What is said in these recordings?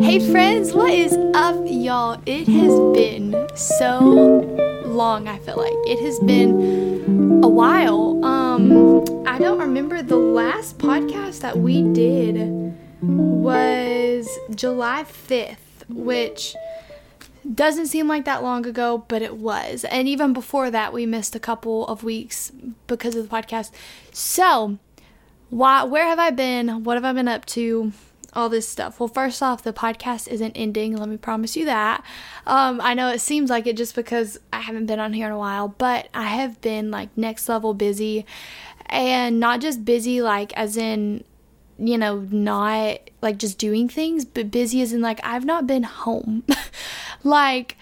Hey friends, what is up, y'all? It has been so long, I feel like. It has been a while. Um I don't remember the last podcast that we did was July 5th, which doesn't seem like that long ago, but it was. And even before that, we missed a couple of weeks because of the podcast. So, why where have I been? What have I been up to? all this stuff. Well, first off, the podcast isn't ending. Let me promise you that. Um, I know it seems like it just because I haven't been on here in a while, but I have been like next level busy and not just busy, like as in, you know, not like just doing things, but busy as in like I've not been home. like,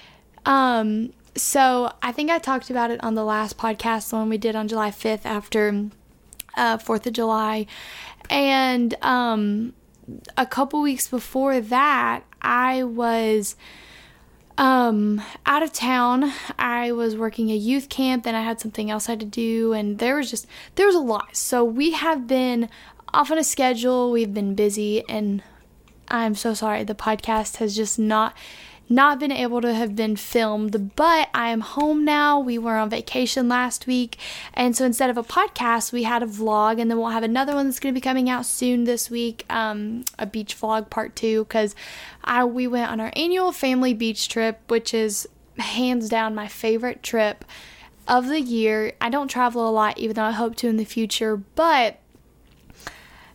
um, so I think I talked about it on the last podcast, the one we did on July 5th after uh, 4th of July. And, um, a couple weeks before that, I was um out of town. I was working a youth camp, then I had something else I had to do and there was just there was a lot. So we have been off on a schedule. We've been busy and I'm so sorry. The podcast has just not not been able to have been filmed, but I am home now. We were on vacation last week, and so instead of a podcast, we had a vlog, and then we'll have another one that's going to be coming out soon this week, um, a beach vlog part two, because I we went on our annual family beach trip, which is hands down my favorite trip of the year. I don't travel a lot, even though I hope to in the future, but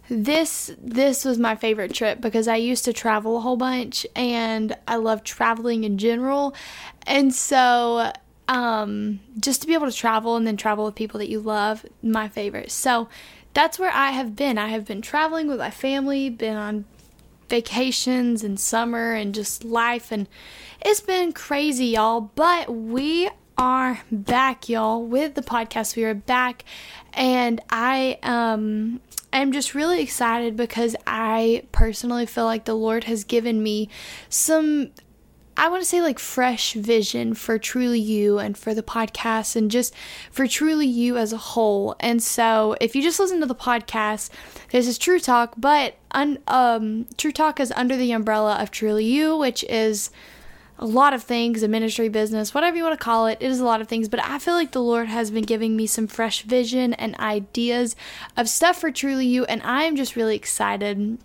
this this was my favorite trip because I used to travel a whole bunch and I love traveling in general. And so um just to be able to travel and then travel with people that you love, my favorite. So that's where I have been. I have been traveling with my family, been on vacations and summer and just life and it's been crazy y'all, but we are back y'all with the podcast. We are back and I um I'm just really excited because I personally feel like the Lord has given me some I want to say like fresh vision for Truly You and for the podcast and just for Truly You as a whole. And so if you just listen to the podcast, this is True Talk, but un, um, True Talk is under the umbrella of Truly You, which is a lot of things, a ministry business, whatever you want to call it. It is a lot of things, but I feel like the Lord has been giving me some fresh vision and ideas of stuff for Truly You, and I am just really excited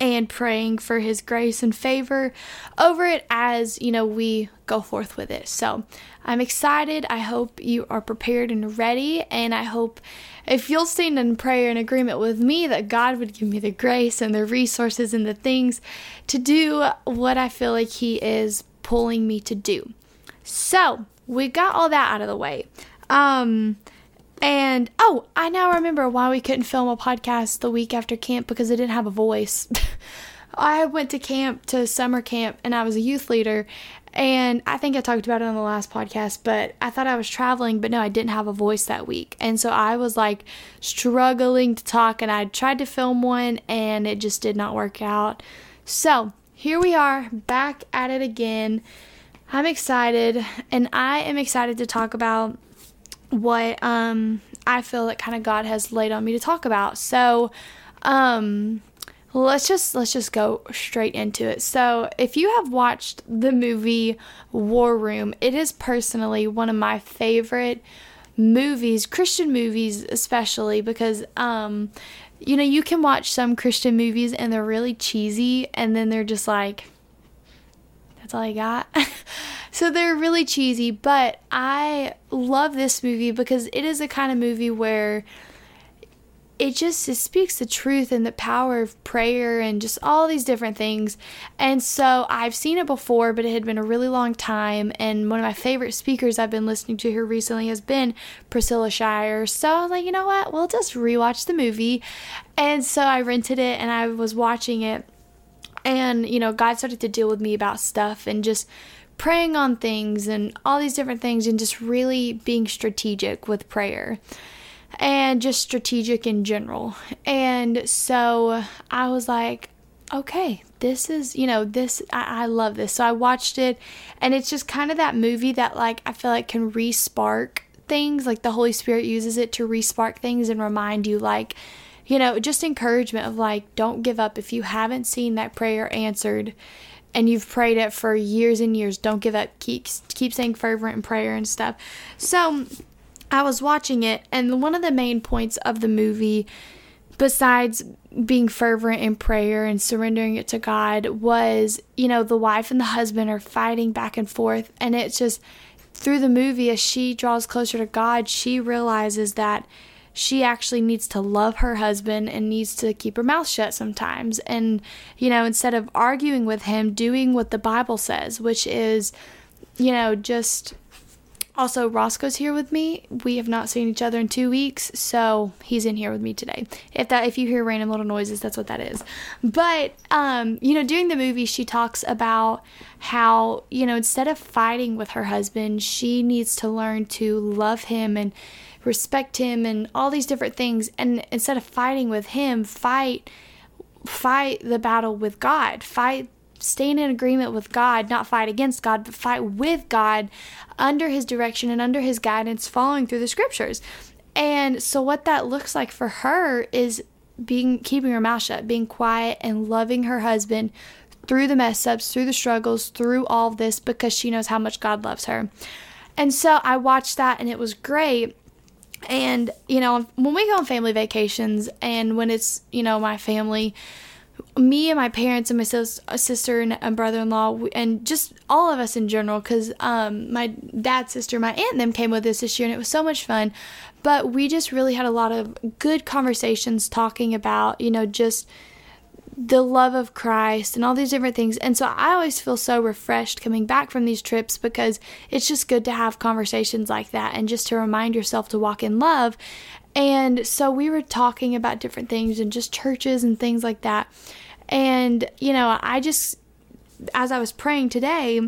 and praying for his grace and favor over it as you know we go forth with it so i'm excited i hope you are prepared and ready and i hope if you'll stand in prayer and agreement with me that god would give me the grace and the resources and the things to do what i feel like he is pulling me to do. So we got all that out of the way. Um, and oh, I now remember why we couldn't film a podcast the week after camp because I didn't have a voice. I went to camp to summer camp and I was a youth leader. And I think I talked about it on the last podcast, but I thought I was traveling, but no, I didn't have a voice that week. And so I was like struggling to talk, and I tried to film one and it just did not work out. So here we are back at it again. I'm excited, and I am excited to talk about what um, I feel that kind of God has laid on me to talk about. So, um, let's just let's just go straight into it. So, if you have watched the movie War Room, it is personally one of my favorite movies, Christian movies especially because um you know, you can watch some Christian movies and they're really cheesy and then they're just like that's all I got. so they're really cheesy, but I love this movie because it is a kind of movie where it just it speaks the truth and the power of prayer and just all these different things. And so I've seen it before, but it had been a really long time. And one of my favorite speakers I've been listening to here recently has been Priscilla Shirer. So I was like, you know what? We'll just rewatch the movie. And so I rented it and I was watching it. And, you know, God started to deal with me about stuff and just praying on things and all these different things and just really being strategic with prayer and just strategic in general. And so I was like, okay, this is, you know, this, I, I love this. So I watched it, and it's just kind of that movie that, like, I feel like can re spark things. Like, the Holy Spirit uses it to re spark things and remind you, like, you know, just encouragement of like, don't give up. If you haven't seen that prayer answered and you've prayed it for years and years, don't give up. Keep, keep saying fervent prayer and stuff. So I was watching it, and one of the main points of the movie, besides being fervent in prayer and surrendering it to God, was, you know, the wife and the husband are fighting back and forth. And it's just through the movie, as she draws closer to God, she realizes that she actually needs to love her husband and needs to keep her mouth shut sometimes. And, you know, instead of arguing with him, doing what the Bible says, which is, you know, just. Also, Roscoe's here with me. We have not seen each other in two weeks, so he's in here with me today. If that, if you hear random little noises, that's what that is. But, um, you know, during the movie, she talks about how, you know, instead of fighting with her husband, she needs to learn to love him and respect him and all these different things and instead of fighting with him fight fight the battle with God fight staying in agreement with God not fight against God but fight with God under his direction and under his guidance following through the scriptures. And so what that looks like for her is being keeping her mouth shut being quiet and loving her husband through the mess ups through the struggles through all this because she knows how much God loves her. And so I watched that and it was great. And, you know, when we go on family vacations and when it's, you know, my family, me and my parents and my sis- sister and brother-in-law and just all of us in general because um, my dad's sister my aunt and them came with us this year and it was so much fun but we just really had a lot of good conversations talking about you know just the love of Christ and all these different things. And so I always feel so refreshed coming back from these trips because it's just good to have conversations like that and just to remind yourself to walk in love. And so we were talking about different things and just churches and things like that. And, you know, I just, as I was praying today,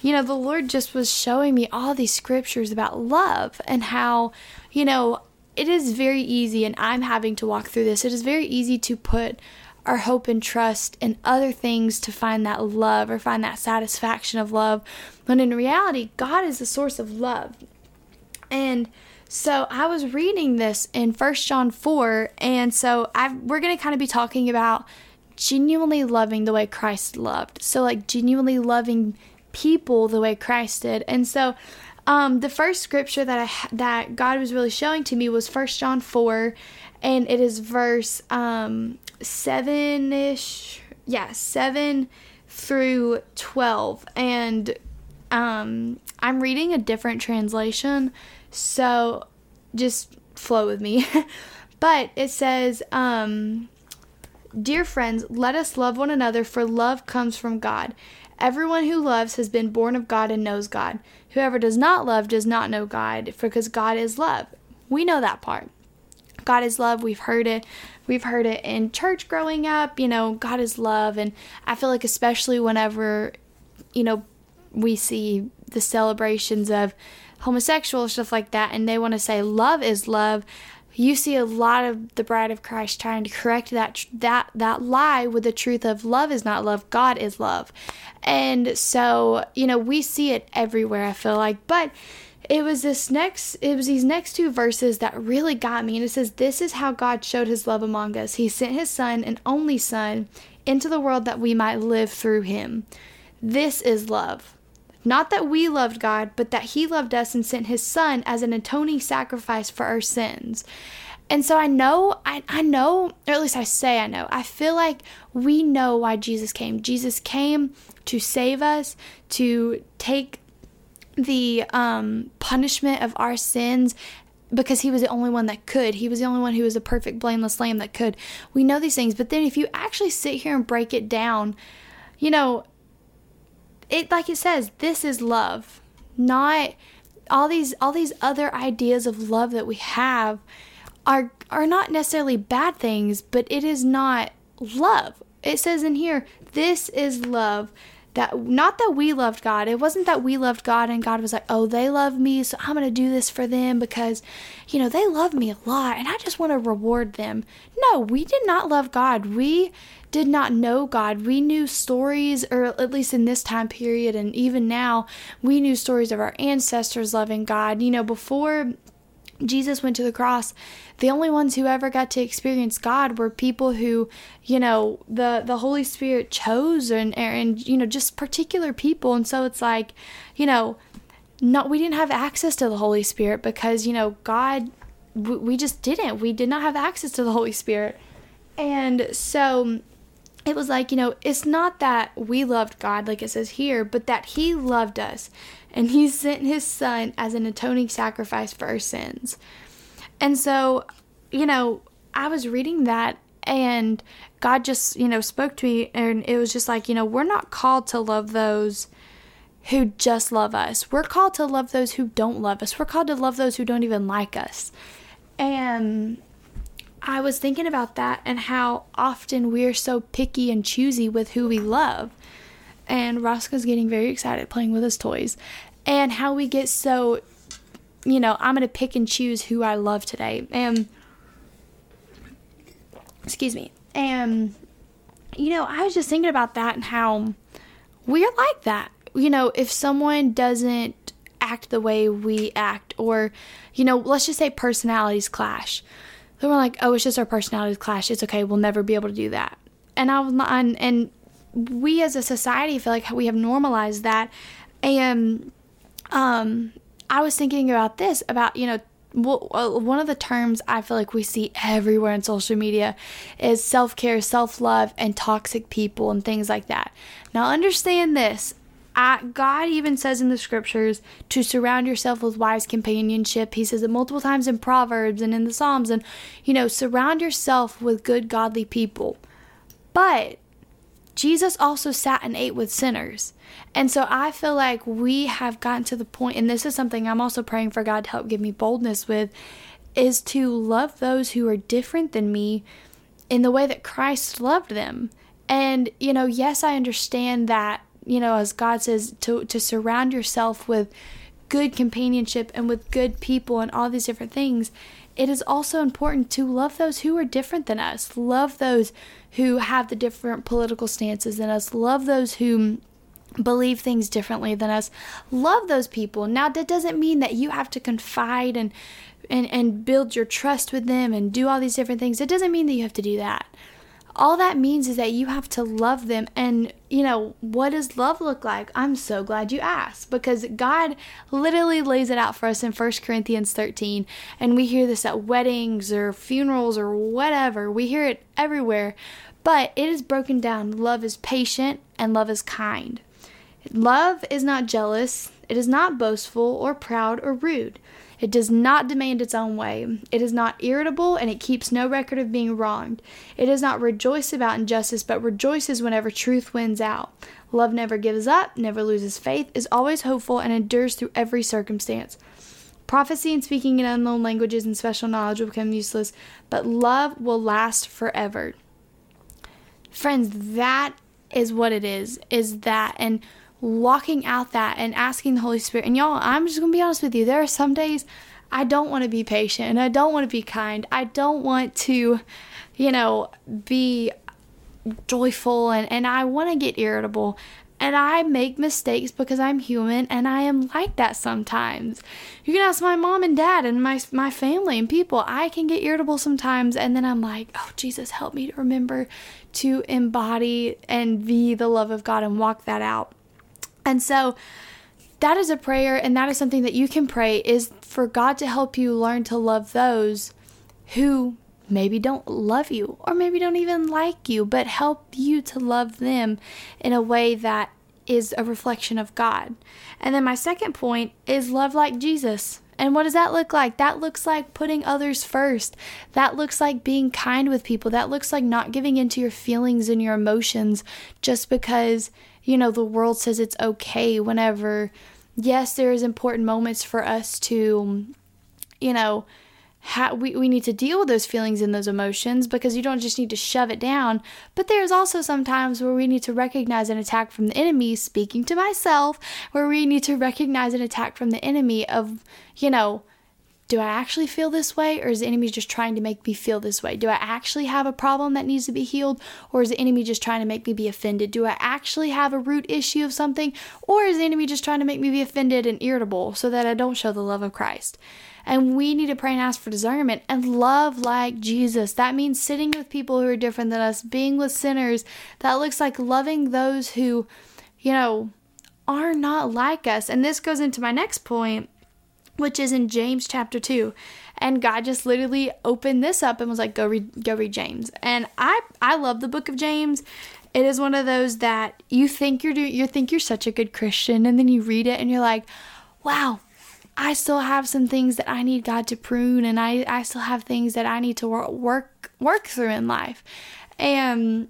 you know, the Lord just was showing me all these scriptures about love and how, you know, it is very easy, and I'm having to walk through this. It is very easy to put our hope and trust in other things to find that love or find that satisfaction of love. When in reality, God is the source of love. And so I was reading this in First John 4, and so i we're going to kind of be talking about genuinely loving the way Christ loved. So, like, genuinely loving people the way Christ did. And so, um, the first scripture that I that God was really showing to me was First John 4, and it is verse um, seven ish, yeah, seven through 12. And um, I'm reading a different translation, so just flow with me. but it says, um, Dear friends, let us love one another, for love comes from God. Everyone who loves has been born of God and knows God. Whoever does not love does not know God, because God is love. We know that part. God is love. We've heard it. We've heard it in church growing up, you know, God is love. And I feel like, especially whenever, you know, we see the celebrations of homosexual stuff like that, and they want to say love is love, you see a lot of the bride of Christ trying to correct that that that lie with the truth of love is not love, God is love. And so, you know, we see it everywhere, I feel like. But it was this next it was these next two verses that really got me and it says this is how god showed his love among us he sent his son and only son into the world that we might live through him this is love not that we loved god but that he loved us and sent his son as an atoning sacrifice for our sins and so I know, I, I know, or at least I say I know, I feel like we know why Jesus came. Jesus came to save us, to take the um, punishment of our sins because he was the only one that could. He was the only one who was a perfect, blameless lamb that could. We know these things, but then if you actually sit here and break it down, you know, it like it says, this is love, not all these all these other ideas of love that we have are are not necessarily bad things, but it is not love. It says in here, this is love that not that we loved God. It wasn't that we loved God and God was like, "Oh, they love me, so I'm going to do this for them because you know, they love me a lot and I just want to reward them." No, we did not love God. We did not know God. We knew stories or at least in this time period and even now, we knew stories of our ancestors loving God. You know, before Jesus went to the cross, the only ones who ever got to experience God were people who, you know, the the Holy Spirit chose and and you know just particular people. And so it's like, you know, not we didn't have access to the Holy Spirit because you know God, we, we just didn't. We did not have access to the Holy Spirit, and so it was like, you know, it's not that we loved God, like it says here, but that He loved us and He sent His Son as an atoning sacrifice for our sins. And so, you know, I was reading that and God just, you know, spoke to me and it was just like, you know, we're not called to love those who just love us. We're called to love those who don't love us. We're called to love those who don't even like us. And I was thinking about that and how often we're so picky and choosy with who we love. And Roscoe's getting very excited playing with his toys. And how we get so, you know, I'm going to pick and choose who I love today. And, excuse me. And, you know, I was just thinking about that and how we're like that. You know, if someone doesn't act the way we act, or, you know, let's just say personalities clash then we're like, oh, it's just our personalities clash. It's okay. We'll never be able to do that. And I was not, and, and we as a society feel like we have normalized that. And um, I was thinking about this about you know one of the terms I feel like we see everywhere in social media is self care, self love, and toxic people and things like that. Now, understand this God even says in the scriptures to surround yourself with wise companionship. He says it multiple times in Proverbs and in the Psalms. And, you know, surround yourself with good, godly people. But Jesus also sat and ate with sinners. And so I feel like we have gotten to the point, and this is something I'm also praying for God to help give me boldness with, is to love those who are different than me in the way that Christ loved them. And, you know, yes, I understand that you know, as God says, to, to surround yourself with good companionship and with good people and all these different things, it is also important to love those who are different than us, love those who have the different political stances than us, love those who believe things differently than us. Love those people. Now that doesn't mean that you have to confide and and and build your trust with them and do all these different things. It doesn't mean that you have to do that all that means is that you have to love them. And, you know, what does love look like? I'm so glad you asked because God literally lays it out for us in 1 Corinthians 13. And we hear this at weddings or funerals or whatever, we hear it everywhere. But it is broken down. Love is patient and love is kind. Love is not jealous, it is not boastful or proud or rude. It does not demand its own way. It is not irritable, and it keeps no record of being wronged. It does not rejoice about injustice, but rejoices whenever truth wins out. Love never gives up, never loses faith, is always hopeful, and endures through every circumstance. Prophecy and speaking in unknown languages and special knowledge will become useless, but love will last forever. Friends, that is what it is, is that. And walking out that and asking the Holy Spirit. And y'all, I'm just going to be honest with you. There are some days I don't want to be patient and I don't want to be kind. I don't want to, you know, be joyful and, and I want to get irritable. And I make mistakes because I'm human and I am like that sometimes. You can ask my mom and dad and my my family and people. I can get irritable sometimes and then I'm like, "Oh Jesus, help me to remember to embody and be the love of God and walk that out." And so that is a prayer and that is something that you can pray is for God to help you learn to love those who maybe don't love you or maybe don't even like you, but help you to love them in a way that is a reflection of God. And then my second point is love like Jesus. And what does that look like? That looks like putting others first. That looks like being kind with people. That looks like not giving into your feelings and your emotions just because you know, the world says it's okay whenever, yes, there is important moments for us to, you know, ha- we, we need to deal with those feelings and those emotions because you don't just need to shove it down. But there's also some times where we need to recognize an attack from the enemy, speaking to myself, where we need to recognize an attack from the enemy of, you know, do I actually feel this way or is the enemy just trying to make me feel this way? Do I actually have a problem that needs to be healed or is the enemy just trying to make me be offended? Do I actually have a root issue of something or is the enemy just trying to make me be offended and irritable so that I don't show the love of Christ? And we need to pray and ask for discernment and love like Jesus. That means sitting with people who are different than us, being with sinners. That looks like loving those who, you know, are not like us. And this goes into my next point which is in James chapter 2. And God just literally opened this up and was like, go read, go read James. And I, I love the book of James. It is one of those that you think you're doing, you think you're such a good Christian, and then you read it and you're like, wow, I still have some things that I need God to prune, and I, I still have things that I need to work, work, work through in life. And,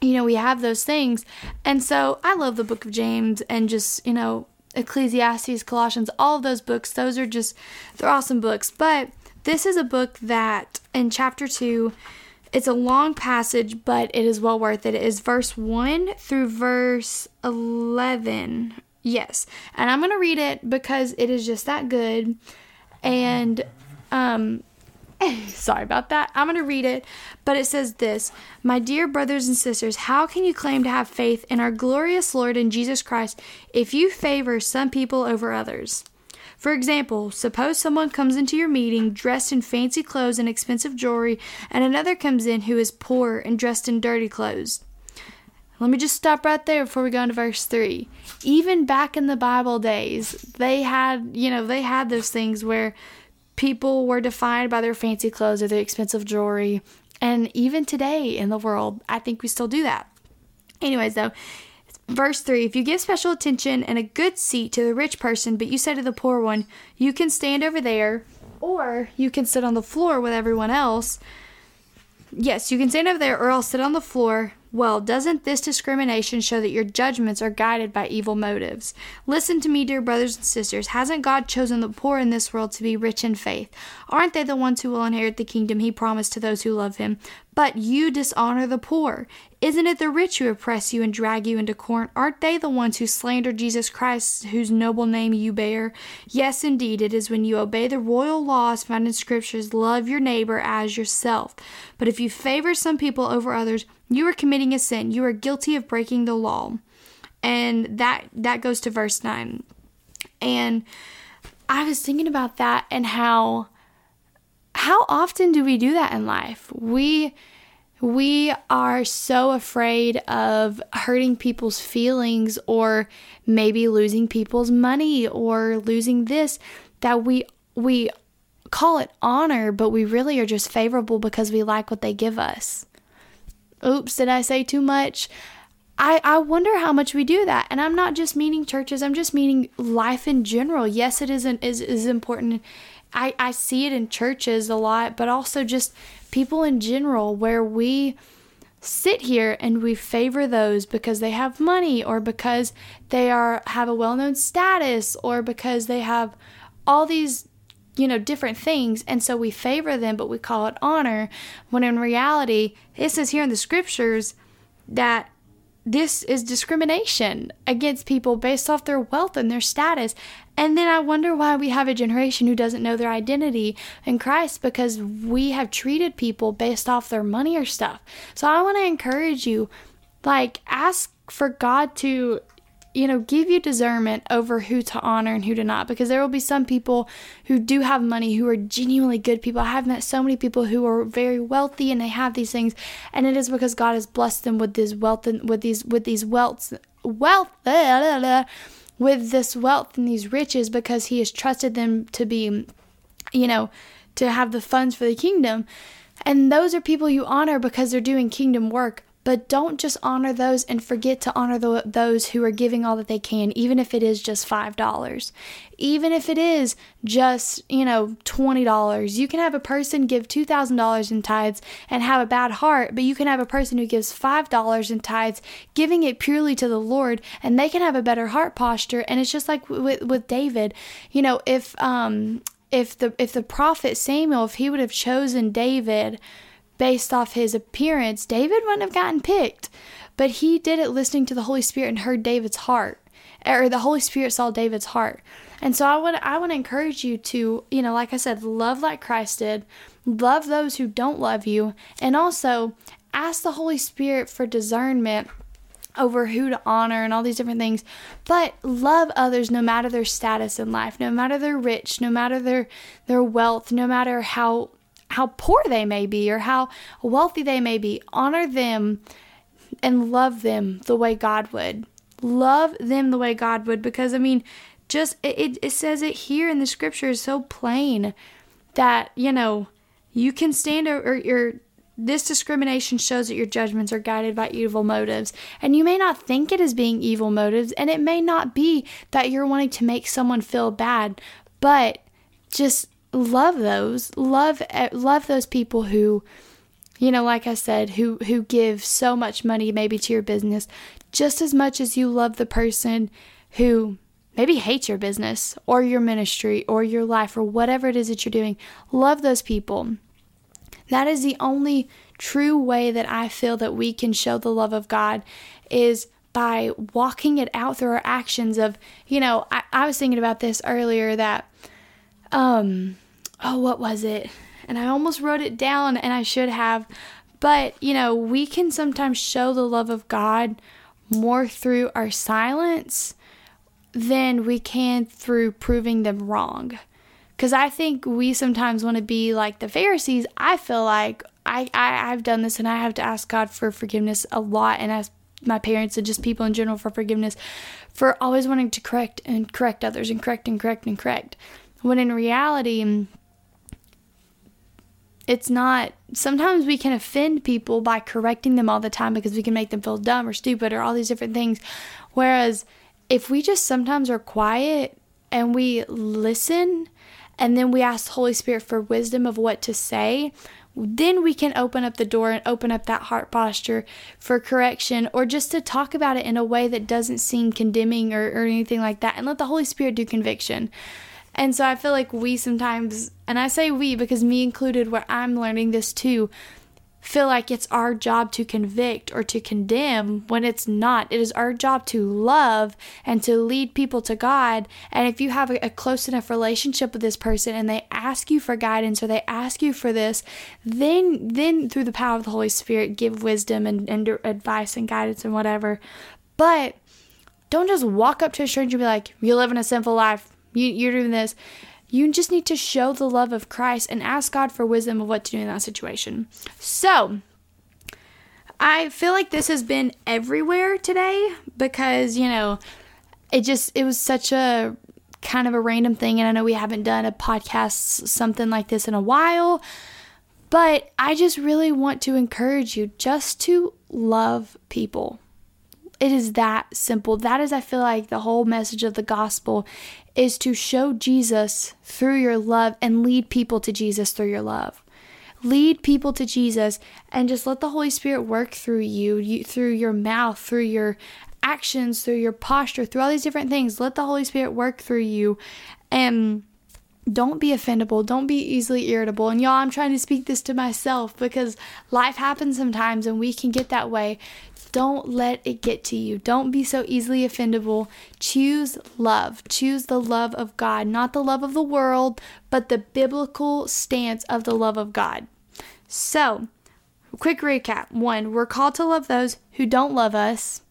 you know, we have those things. And so I love the book of James and just, you know, Ecclesiastes, Colossians, all of those books, those are just, they're awesome books. But this is a book that in chapter 2, it's a long passage, but it is well worth it. It is verse 1 through verse 11. Yes. And I'm going to read it because it is just that good. And um Sorry about that. I'm going to read it, but it says this My dear brothers and sisters, how can you claim to have faith in our glorious Lord and Jesus Christ if you favor some people over others? For example, suppose someone comes into your meeting dressed in fancy clothes and expensive jewelry, and another comes in who is poor and dressed in dirty clothes. Let me just stop right there before we go into verse 3. Even back in the Bible days, they had, you know, they had those things where people were defined by their fancy clothes or their expensive jewelry. And even today in the world, I think we still do that. Anyways, though, verse 3 If you give special attention and a good seat to the rich person, but you say to the poor one, You can stand over there, or you can sit on the floor with everyone else. Yes, you can stand over there, or I'll sit on the floor. Well, doesn't this discrimination show that your judgments are guided by evil motives? Listen to me, dear brothers and sisters. Hasn't God chosen the poor in this world to be rich in faith? Aren't they the ones who will inherit the kingdom he promised to those who love him? But you dishonor the poor. Isn't it the rich who oppress you and drag you into court? Aren't they the ones who slander Jesus Christ, whose noble name you bear? Yes, indeed, it is when you obey the royal laws found in scriptures, love your neighbor as yourself. But if you favor some people over others, you are committing a sin. You are guilty of breaking the law. And that that goes to verse 9. And I was thinking about that and how how often do we do that in life? We we are so afraid of hurting people's feelings or maybe losing people's money or losing this that we we call it honor, but we really are just favorable because we like what they give us. Oops, did I say too much? I, I wonder how much we do that. And I'm not just meaning churches, I'm just meaning life in general. Yes, it isn't is, is important I, I see it in churches a lot, but also just people in general where we sit here and we favor those because they have money or because they are have a well-known status or because they have all these you know different things and so we favor them but we call it honor when in reality it says here in the scriptures that this is discrimination against people based off their wealth and their status. And then I wonder why we have a generation who doesn't know their identity in Christ because we have treated people based off their money or stuff. So I want to encourage you like ask for God to you know, give you discernment over who to honor and who to not because there will be some people who do have money who are genuinely good people. I have met so many people who are very wealthy and they have these things and it is because God has blessed them with this wealth and with these with these wealth wealth blah, blah, blah, with this wealth and these riches because he has trusted them to be you know, to have the funds for the kingdom. And those are people you honor because they're doing kingdom work. But don't just honor those and forget to honor the, those who are giving all that they can, even if it is just $5. Even if it is just, you know, $20. You can have a person give $2,000 in tithes and have a bad heart, but you can have a person who gives $5 in tithes, giving it purely to the Lord, and they can have a better heart posture. And it's just like with, with David. You know, if, um, if the if the prophet Samuel if he would have chosen David based off his appearance, David wouldn't have gotten picked. But he did it listening to the Holy Spirit and heard David's heart. or the Holy Spirit saw David's heart. And so I would I to encourage you to, you know, like I said, love like Christ did, love those who don't love you, and also ask the Holy Spirit for discernment over who to honor and all these different things. But love others no matter their status in life, no matter their rich, no matter their their wealth, no matter how how poor they may be or how wealthy they may be. Honor them and love them the way God would. Love them the way God would because I mean, just it, it says it here in the scripture is so plain that, you know, you can stand or, or, or this discrimination shows that your judgments are guided by evil motives. And you may not think it is being evil motives, and it may not be that you're wanting to make someone feel bad, but just love those. Love eh, love those people who you know, like I said, who who give so much money maybe to your business just as much as you love the person who maybe hates your business or your ministry or your life or whatever it is that you're doing. Love those people. That is the only true way that I feel that we can show the love of God is by walking it out through our actions of, you know, I, I was thinking about this earlier that um oh what was it? And I almost wrote it down and I should have. But, you know, we can sometimes show the love of God more through our silence than we can through proving them wrong. Because I think we sometimes want to be like the Pharisees. I feel like I, I, I've done this and I have to ask God for forgiveness a lot and ask my parents and just people in general for forgiveness for always wanting to correct and correct others and correct and correct and correct. When in reality, it's not sometimes we can offend people by correcting them all the time because we can make them feel dumb or stupid or all these different things whereas if we just sometimes are quiet and we listen and then we ask the Holy Spirit for wisdom of what to say, then we can open up the door and open up that heart posture for correction or just to talk about it in a way that doesn't seem condemning or, or anything like that and let the Holy Spirit do conviction. And so I feel like we sometimes, and I say we because me included, where I'm learning this too, feel like it's our job to convict or to condemn when it's not. It is our job to love and to lead people to God. And if you have a, close enough relationship with this person and they ask you for guidance or they ask you for this, then then through the power of the Holy Spirit, give wisdom and, and advice and guidance and whatever. But don't just walk up to a stranger and be like, "You live in a sinful life. You, you're doing this." You just need to show the love of Christ and ask God for wisdom of what to do in that situation. So, I feel like this has been everywhere today because, you know, it just it was such a kind of a random thing and I know we haven't done a podcast something like this in a while, but I just really want to encourage you just to love people. It is that simple. That is I feel like the whole message of the gospel is to show Jesus through your love and lead people to Jesus through your love. Lead people to Jesus and just let the Holy Spirit work through you, you through your mouth, through your actions, through your posture, through all these different things. Let the Holy Spirit work through you and don't be offendable. Don't be easily irritable. And y'all, I'm trying to speak this to myself because life happens sometimes and we can get that way. Don't let it get to you. Don't be so easily offendable. Choose love. Choose the love of God, not the love of the world, but the biblical stance of the love of God. So, quick recap one, we're called to love those who don't love us.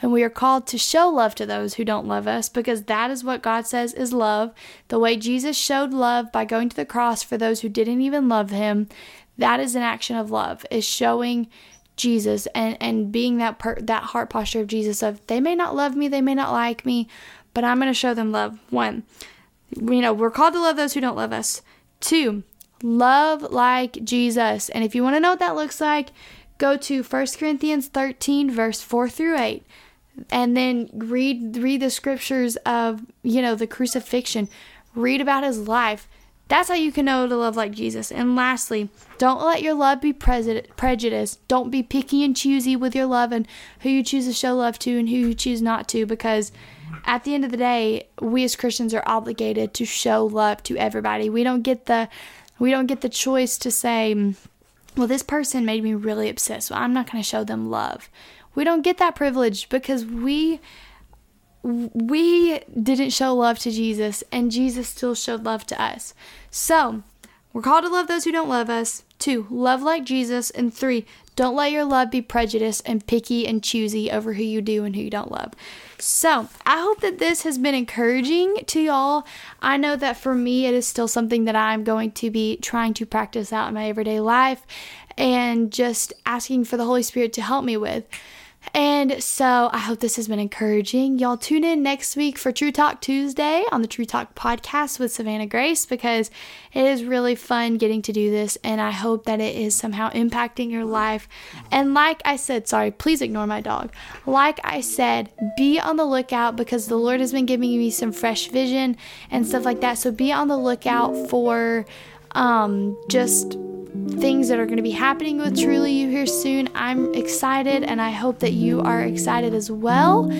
And we are called to show love to those who don't love us because that is what God says is love. The way Jesus showed love by going to the cross for those who didn't even love him, that is an action of love, is showing Jesus and and being that per, that heart posture of Jesus of they may not love me, they may not like me, but I'm going to show them love. One, you know, we're called to love those who don't love us. Two, love like Jesus. And if you want to know what that looks like, go to 1 Corinthians 13 verse 4 through 8 and then read read the scriptures of, you know, the crucifixion. Read about his life that's how you can know to love like Jesus. And lastly, don't let your love be prejudiced. Don't be picky and choosy with your love and who you choose to show love to and who you choose not to because at the end of the day, we as Christians are obligated to show love to everybody. We don't get the we don't get the choice to say, well, this person made me really upset, so I'm not going to show them love. We don't get that privilege because we we didn't show love to Jesus, and Jesus still showed love to us. So, we're called to love those who don't love us. Two, love like Jesus. And three, don't let your love be prejudiced and picky and choosy over who you do and who you don't love. So, I hope that this has been encouraging to y'all. I know that for me, it is still something that I'm going to be trying to practice out in my everyday life and just asking for the Holy Spirit to help me with. And so I hope this has been encouraging. Y'all tune in next week for True Talk Tuesday on the True Talk podcast with Savannah Grace because it is really fun getting to do this and I hope that it is somehow impacting your life. And like I said, sorry, please ignore my dog. Like I said, be on the lookout because the Lord has been giving me some fresh vision and stuff like that. So be on the lookout for um, just things that are going to be happening with Truly You here soon. I'm excited and I hope that you are excited as well.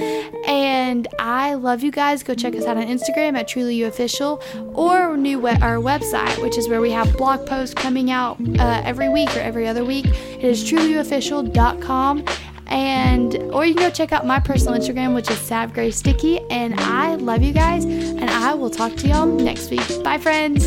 And I love you guys. Go check us out on Instagram at Truly You Official or new we- our website, which is where we have blog posts coming out uh, every week or every other week. It is trulyyouofficial.com and or you can go check out my personal Instagram, which is Sav Grace Sticky. And I love you guys, and I will talk to y'all next week. Bye, friends.